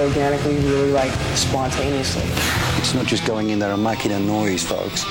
organically, really like spontaneously. It's not just going in there and making a noise, folks.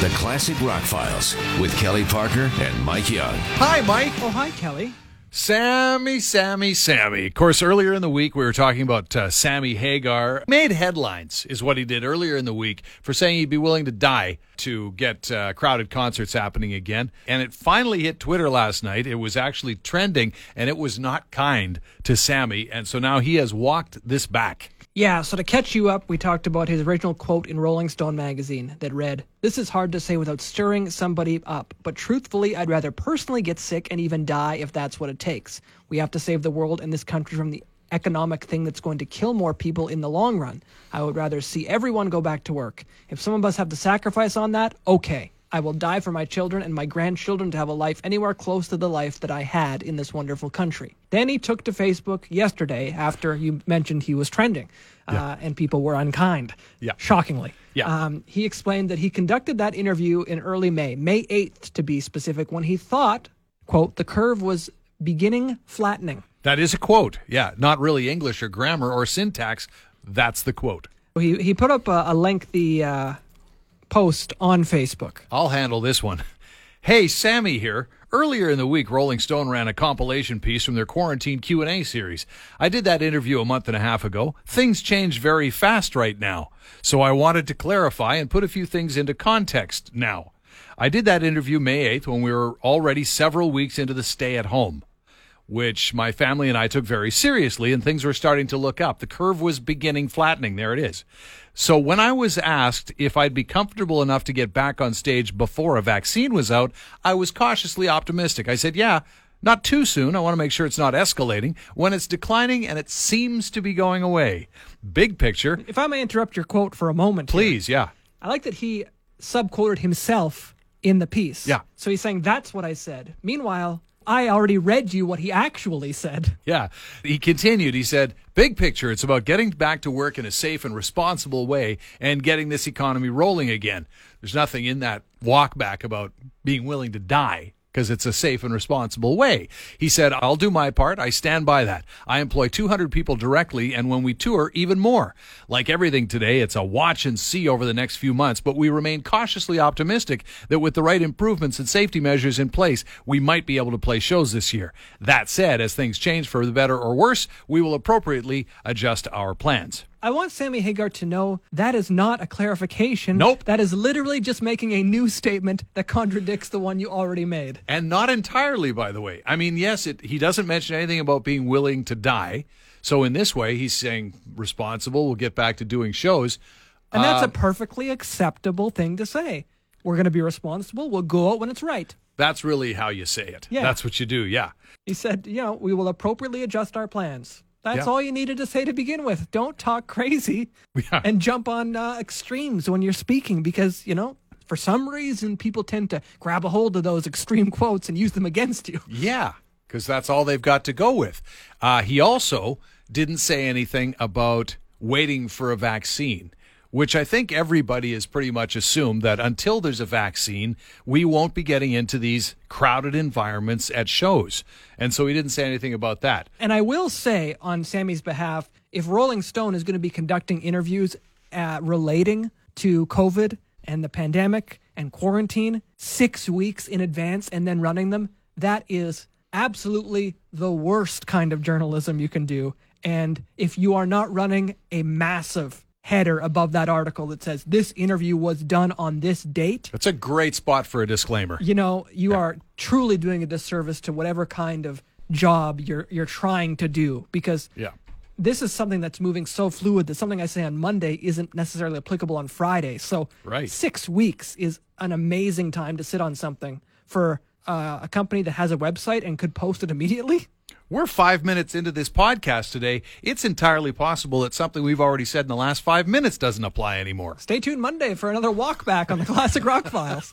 The Classic Rock Files with Kelly Parker and Mike Young. Hi, Mike. Oh, hi, Kelly. Sammy, Sammy, Sammy. Of course, earlier in the week, we were talking about uh, Sammy Hagar. Made headlines, is what he did earlier in the week, for saying he'd be willing to die to get uh, crowded concerts happening again. And it finally hit Twitter last night. It was actually trending, and it was not kind to Sammy. And so now he has walked this back. Yeah, so to catch you up, we talked about his original quote in Rolling Stone magazine that read, This is hard to say without stirring somebody up, but truthfully, I'd rather personally get sick and even die if that's what it takes. We have to save the world and this country from the economic thing that's going to kill more people in the long run. I would rather see everyone go back to work. If some of us have to sacrifice on that, okay. I will die for my children and my grandchildren to have a life anywhere close to the life that I had in this wonderful country. Then he took to Facebook yesterday after you mentioned he was trending uh, and people were unkind. Yeah. Shockingly. Yeah. Um, he explained that he conducted that interview in early May, May 8th to be specific, when he thought, quote, the curve was beginning flattening. That is a quote. Yeah, not really English or grammar or syntax. That's the quote. He, he put up a, a lengthy uh, post on Facebook. I'll handle this one. Hey, Sammy here. Earlier in the week, Rolling Stone ran a compilation piece from their quarantine Q&A series. I did that interview a month and a half ago. Things change very fast right now. So I wanted to clarify and put a few things into context now. I did that interview May 8th when we were already several weeks into the stay at home, which my family and I took very seriously and things were starting to look up. The curve was beginning flattening. There it is. So when I was asked if I'd be comfortable enough to get back on stage before a vaccine was out, I was cautiously optimistic. I said, yeah, not too soon. I want to make sure it's not escalating. When it's declining and it seems to be going away. Big picture. If I may interrupt your quote for a moment. here. Please, yeah. I like that he subquoted himself in the piece. Yeah. So he's saying that's what I said. Meanwhile, I already read you what he actually said. Yeah. He continued. He said, Big picture, it's about getting back to work in a safe and responsible way and getting this economy rolling again. There's nothing in that walk back about being willing to die because it's a safe and responsible way. He said, I'll do my part. I stand by that. I employ 200 people directly, and when we tour, even more. Like everything today, it's a watch and see over the next few months, but we remain cautiously optimistic that with the right improvements and safety measures in place, we might be able to play shows this year. That said, as things change for the better or worse, we will appropriately adjust our plans. I want Sammy Hagar to know that is not a clarification. Nope. That is literally just making a new statement that contradicts the one you already made. And not entirely, by the way. I mean, yes, it, he doesn't mention anything about being willing to die. So in this way, he's saying responsible. We'll get back to doing shows. And that's Uh, a perfectly acceptable thing to say. We're going to be responsible. We'll go out when it's right. That's really how you say it. Yeah. That's what you do. Yeah. He said, you know, we will appropriately adjust our plans. That's Yeah. all you needed to say to begin with. Don't talk crazy Yeah. and jump on uh, extremes when you're speaking because, you know, for some reason, people tend to grab a hold of those extreme quotes and use them against you. Yeah, because that's all they've got to go with. Uh, he also didn't say anything about waiting for a vaccine, which I think everybody has pretty much assumed that until there's a vaccine, we won't be getting into these crowded environments at shows. And so he didn't say anything about that. And I will say, on Sammy's behalf, if Rolling Stone is going to be conducting interviews uh, relating to COVID and the pandemic and quarantine six weeks in advance and then running them, that is absolutely the worst kind of journalism you can do. And if you are not running a massive header above that article that says this interview was done on this date, That's a great spot for a disclaimer. you know, you are truly doing a disservice to whatever kind of job you're you're trying to do because Yeah. this is something that's moving so fluid that something I say on Monday isn't necessarily applicable on Friday. So Right. six weeks is an amazing time to sit on something for uh, a company that has a website and could post it immediately. We're five minutes into this podcast today. It's entirely possible that something we've already said in the last five minutes doesn't apply anymore. Stay tuned Monday for another walk back on the Classic Rock Files.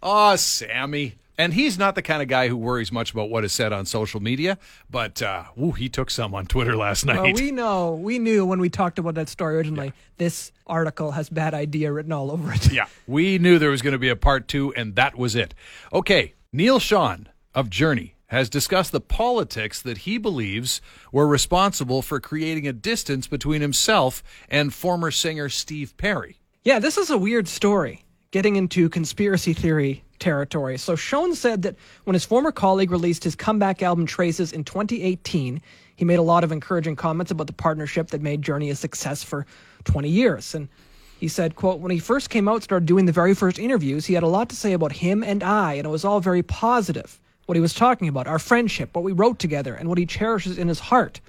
Oh, Sammy. And he's not the kind of guy who worries much about what is said on social media, but uh, ooh, he took some on Twitter last night. Well, we know, we knew when we talked about that story originally, this article has bad idea written all over it. yeah, we knew there was going to be a part two, and that was it. Okay, Neal Schon of Journey has discussed the politics that he believes were responsible for creating a distance between himself and former singer Steve Perry. Yeah, this is a weird story, getting into conspiracy theory territory. So Schon said that when his former colleague released his comeback album Traces in 2018, he made a lot of encouraging comments about the partnership that made Journey a success for 20 years. And he said, quote, when he first came out, started doing the very first interviews, he had a lot to say about him and I, and it was all very positive. What he was talking about, our friendship, what we wrote together, and what he cherishes in his heart.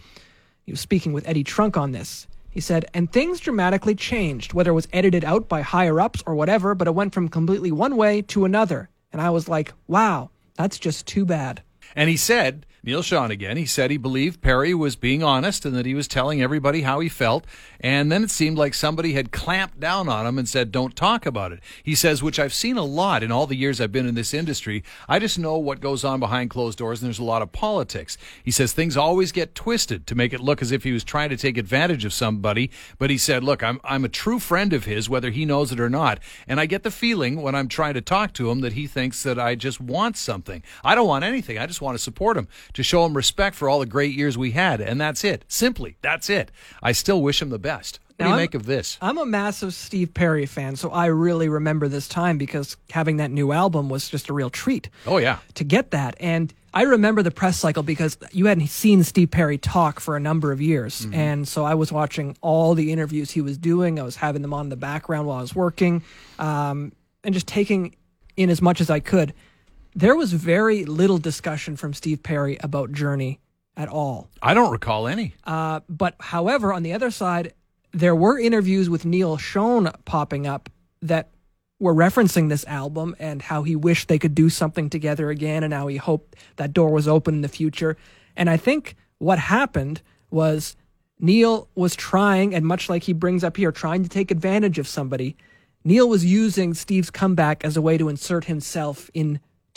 He was speaking with Eddie Trunk on this. He said, and things dramatically changed, whether it was edited out by higher ups or whatever, but it went from completely one way to another. And I was like, wow, that's just too bad. And he said, Neal Schon again, he said he believed Perry was being honest and that he was telling everybody how he felt. And then it seemed like somebody had clamped down on him and said, don't talk about it. He says, which I've seen a lot in all the years I've been in this industry. I just know what goes on behind closed doors and there's a lot of politics. He says things always get twisted to make it look as if he was trying to take advantage of somebody. But he said, look, I'm, I'm a true friend of his, whether he knows it or not. And I get the feeling when I'm trying to talk to him that he thinks that I just want something. I don't want anything. I just want to support him to show him respect for all the great years we had. And that's it. Simply, that's it. I still wish him the best. What do you Now, I'm- make of this? I'm a massive Steve Perry fan, so I really remember this time because having that new album was just a real treat. Oh, yeah. To get that. And I remember the press cycle because you hadn't seen Steve Perry talk for a number of years. Mm-hmm. And so I was watching all the interviews he was doing. I was having them on in the background while I was working um, and just taking in as much as I could. There was very little discussion from Steve Perry about Journey at all. I don't recall any. Uh, but however, on the other side, there were interviews with Neal Schon popping up that were referencing this album and how he wished they could do something together again and how he hoped that door was open in the future. And I think what happened was Neal was trying, and much like he brings up here, trying to take advantage of somebody. Neal was using Steve's comeback as a way to insert himself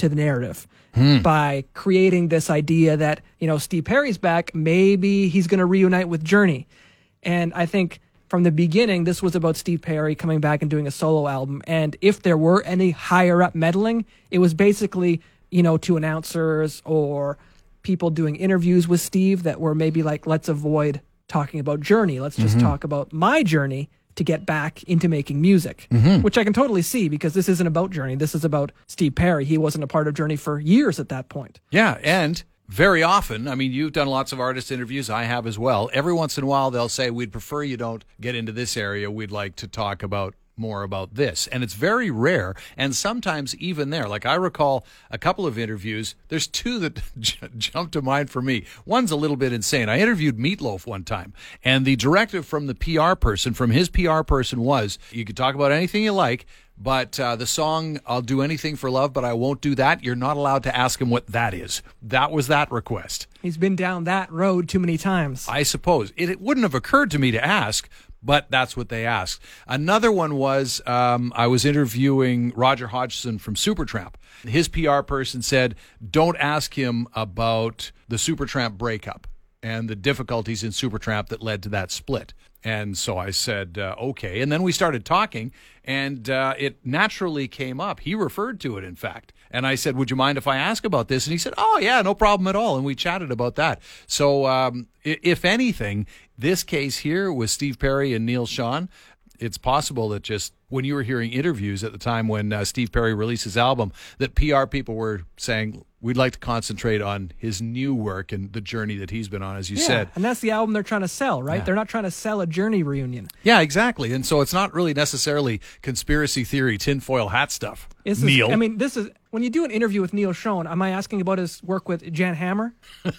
into the narrative hmm. by creating this idea that, you know, Steve Perry's back, maybe he's going to reunite with Journey. And I think from the beginning, this was about Steve Perry coming back and doing a solo album. And if there were any higher up meddling, it was basically, you know, to announcers or people doing interviews with Steve that were maybe like, let's avoid talking about Journey. Let's just mm-hmm. talk about my journey to get back into making music, mm-hmm. which I can totally see because this isn't about Journey. This is about Steve Perry. He wasn't a part of Journey for years at that point. Yeah, and very often, I mean, you've done lots of artist interviews, I have as well. Every once in a while, they'll say, We'd prefer you don't get into this area. We'd like to talk about more about this. And it's very rare. And sometimes even there, like I recall a couple of interviews, there's two that j- jump to mind for me. One's a little bit insane. I interviewed Meatloaf one time, and the directive from the PR person, from his PR person, was you could talk about anything you like. But uh, the song "I'll Do Anything for Love," but I won't do that. You're not allowed to ask him what that is. That was that request. He's been down that road too many times. I suppose it, it wouldn't have occurred to me to ask, but that's what they asked. Another one was um, I was interviewing Roger Hodgson from Supertramp. His PR person said, "Don't ask him about the Supertramp breakup and the difficulties in Supertramp that led to that split." And so I said, uh, okay. And then we started talking, and uh, it naturally came up. He referred to it, in fact. And I said, would you mind if I ask about this? And he said, oh, yeah, no problem at all. And we chatted about that. So, um, if anything, this case here with Steve Perry and Neal Schon, it's possible that just when you were hearing interviews at the time when uh, Steve Perry released his album, that PR people were saying, we'd like to concentrate on his new work and the journey that he's been on, as you Yeah, said. and that's the album they're trying to sell, right? They're not trying to sell a Journey reunion. Yeah, exactly. And so it's not really necessarily conspiracy theory, tinfoil hat stuff. This is, Neal. I mean, this is when you do an interview with Neal Schon. Am I asking about his work with Jan Hammer?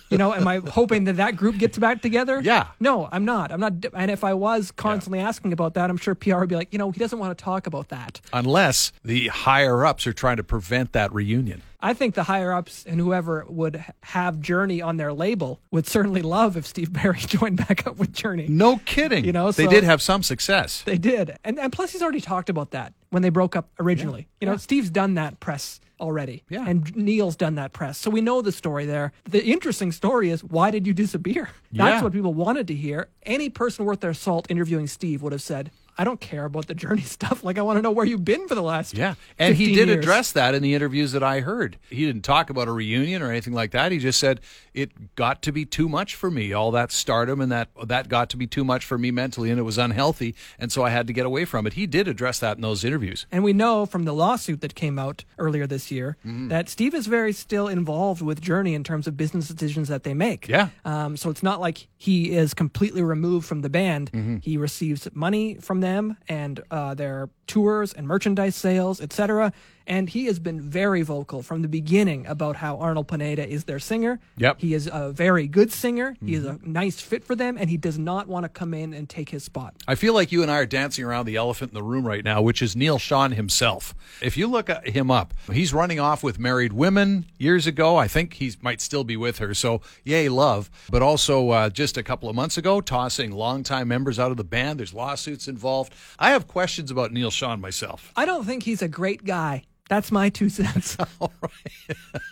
You know, am I hoping that that group gets back together? Yeah. No, I'm not. I'm not. And if I was constantly asking about that, I'm sure PR would be like, you know, he doesn't want to talk about that. unless the higher ups are trying to prevent that reunion. I think the higher ups and whoever would have Journey on their label would certainly love if Steve Perry joined back up with Journey. No kidding. You know, they so- did have some success. They did. And, and plus, he's already talked about that when they broke up originally. You know, Steve's done that press already. Yeah. And Neal's done that press. So we know the story there. The interesting story is why did you disappear? That's Yeah. what people wanted to hear. Any person worth their salt interviewing Steve would have said, I don't care about the journey stuff. Like, I want to know where you've been for the last Yeah. And he did years. address that in the interviews that I heard. He didn't talk about a reunion or anything like that. He just said it got to be too much for me. All that stardom and that that got to be too much for me mentally and it was unhealthy and so I had to get away from it. He did address that in those interviews. And we know from the lawsuit that came out earlier this year Mm-hmm. that Steve is very still involved with Journey in terms of business decisions that they make. Yeah. Um, so it's not like he is completely removed from the band. Mm-hmm. He receives money from them and uh, their tours and merchandise sales, etc. And he has been very vocal from the beginning about how Arnel Pineda is their singer. Yep. He is a very good singer. He is a Mm-hmm. nice fit for them, and he does not want to come in and take his spot. I feel like you and I are dancing around the elephant in the room right now, which is Neal Schon himself. If you look at him up, he's running off with married women years ago. I think he might still be with her. So, yay, love. But also, uh, just a couple of months ago, tossing longtime members out of the band. There's lawsuits involved. I have questions about Neal Schon myself. I don't think he's a great guy. That's my two cents. All right.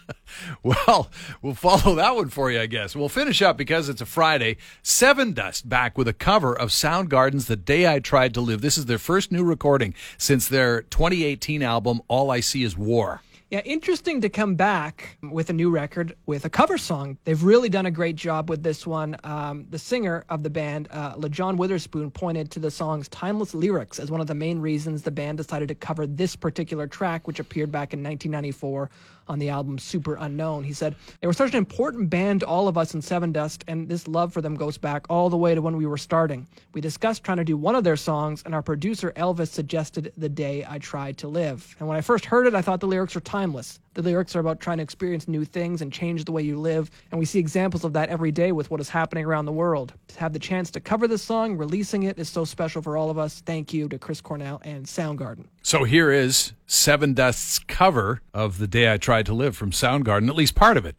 Well, we'll follow that one for you, I guess. We'll finish up because it's a Friday. Sevendust back with a cover of Soundgarden's The Day I Tried to Live. This is their first new recording since their 2018 album, All I See Is War. Yeah, interesting to come back with a new record with a cover song. They've really done a great job with this one. Um, the singer of the band, uh, Lajon Witherspoon, pointed to the song's timeless lyrics as one of the main reasons the band decided to cover this particular track, which appeared back in 1994 on the album Superunknown. He said, They were such an important band to all of us in Sevendust, and this love for them goes back all the way to when we were starting. We discussed trying to do one of their songs, and our producer Elvis suggested The Day I Tried to Live. And when I first heard it, I thought the lyrics were timeless. The lyrics are about trying to experience new things and change the way you live, and we see examples of that every day with what is happening around the world. To have the chance to cover this song, releasing it, is so special for all of us. Thank you to Chris Cornell and Soundgarden. So here is Sevendust's cover of The Day I Tried to Live from Soundgarden, at least part of it.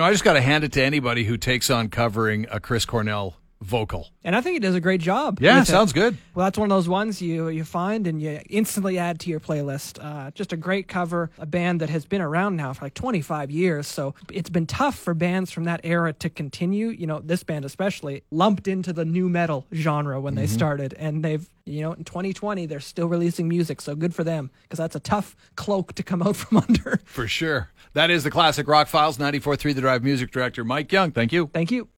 Know, I just got to hand it to anybody who takes on covering a Chris Cornell vocal. And I think he does a great job. Yeah, with it. sounds good. Well, that's one of those ones you you find and you instantly add to your playlist. Uh, just a great cover, a band that has been around now for like 25 years. So it's been tough for bands from that era to continue. You know, this band especially lumped into the nu metal genre when they started, and they've you know in 2020 they're still releasing music. So good for them because that's a tough cloak to come out from under. For sure. That is the classic Rock Files 94.3 The Drive music director, Mike Young. Thank you. Thank you.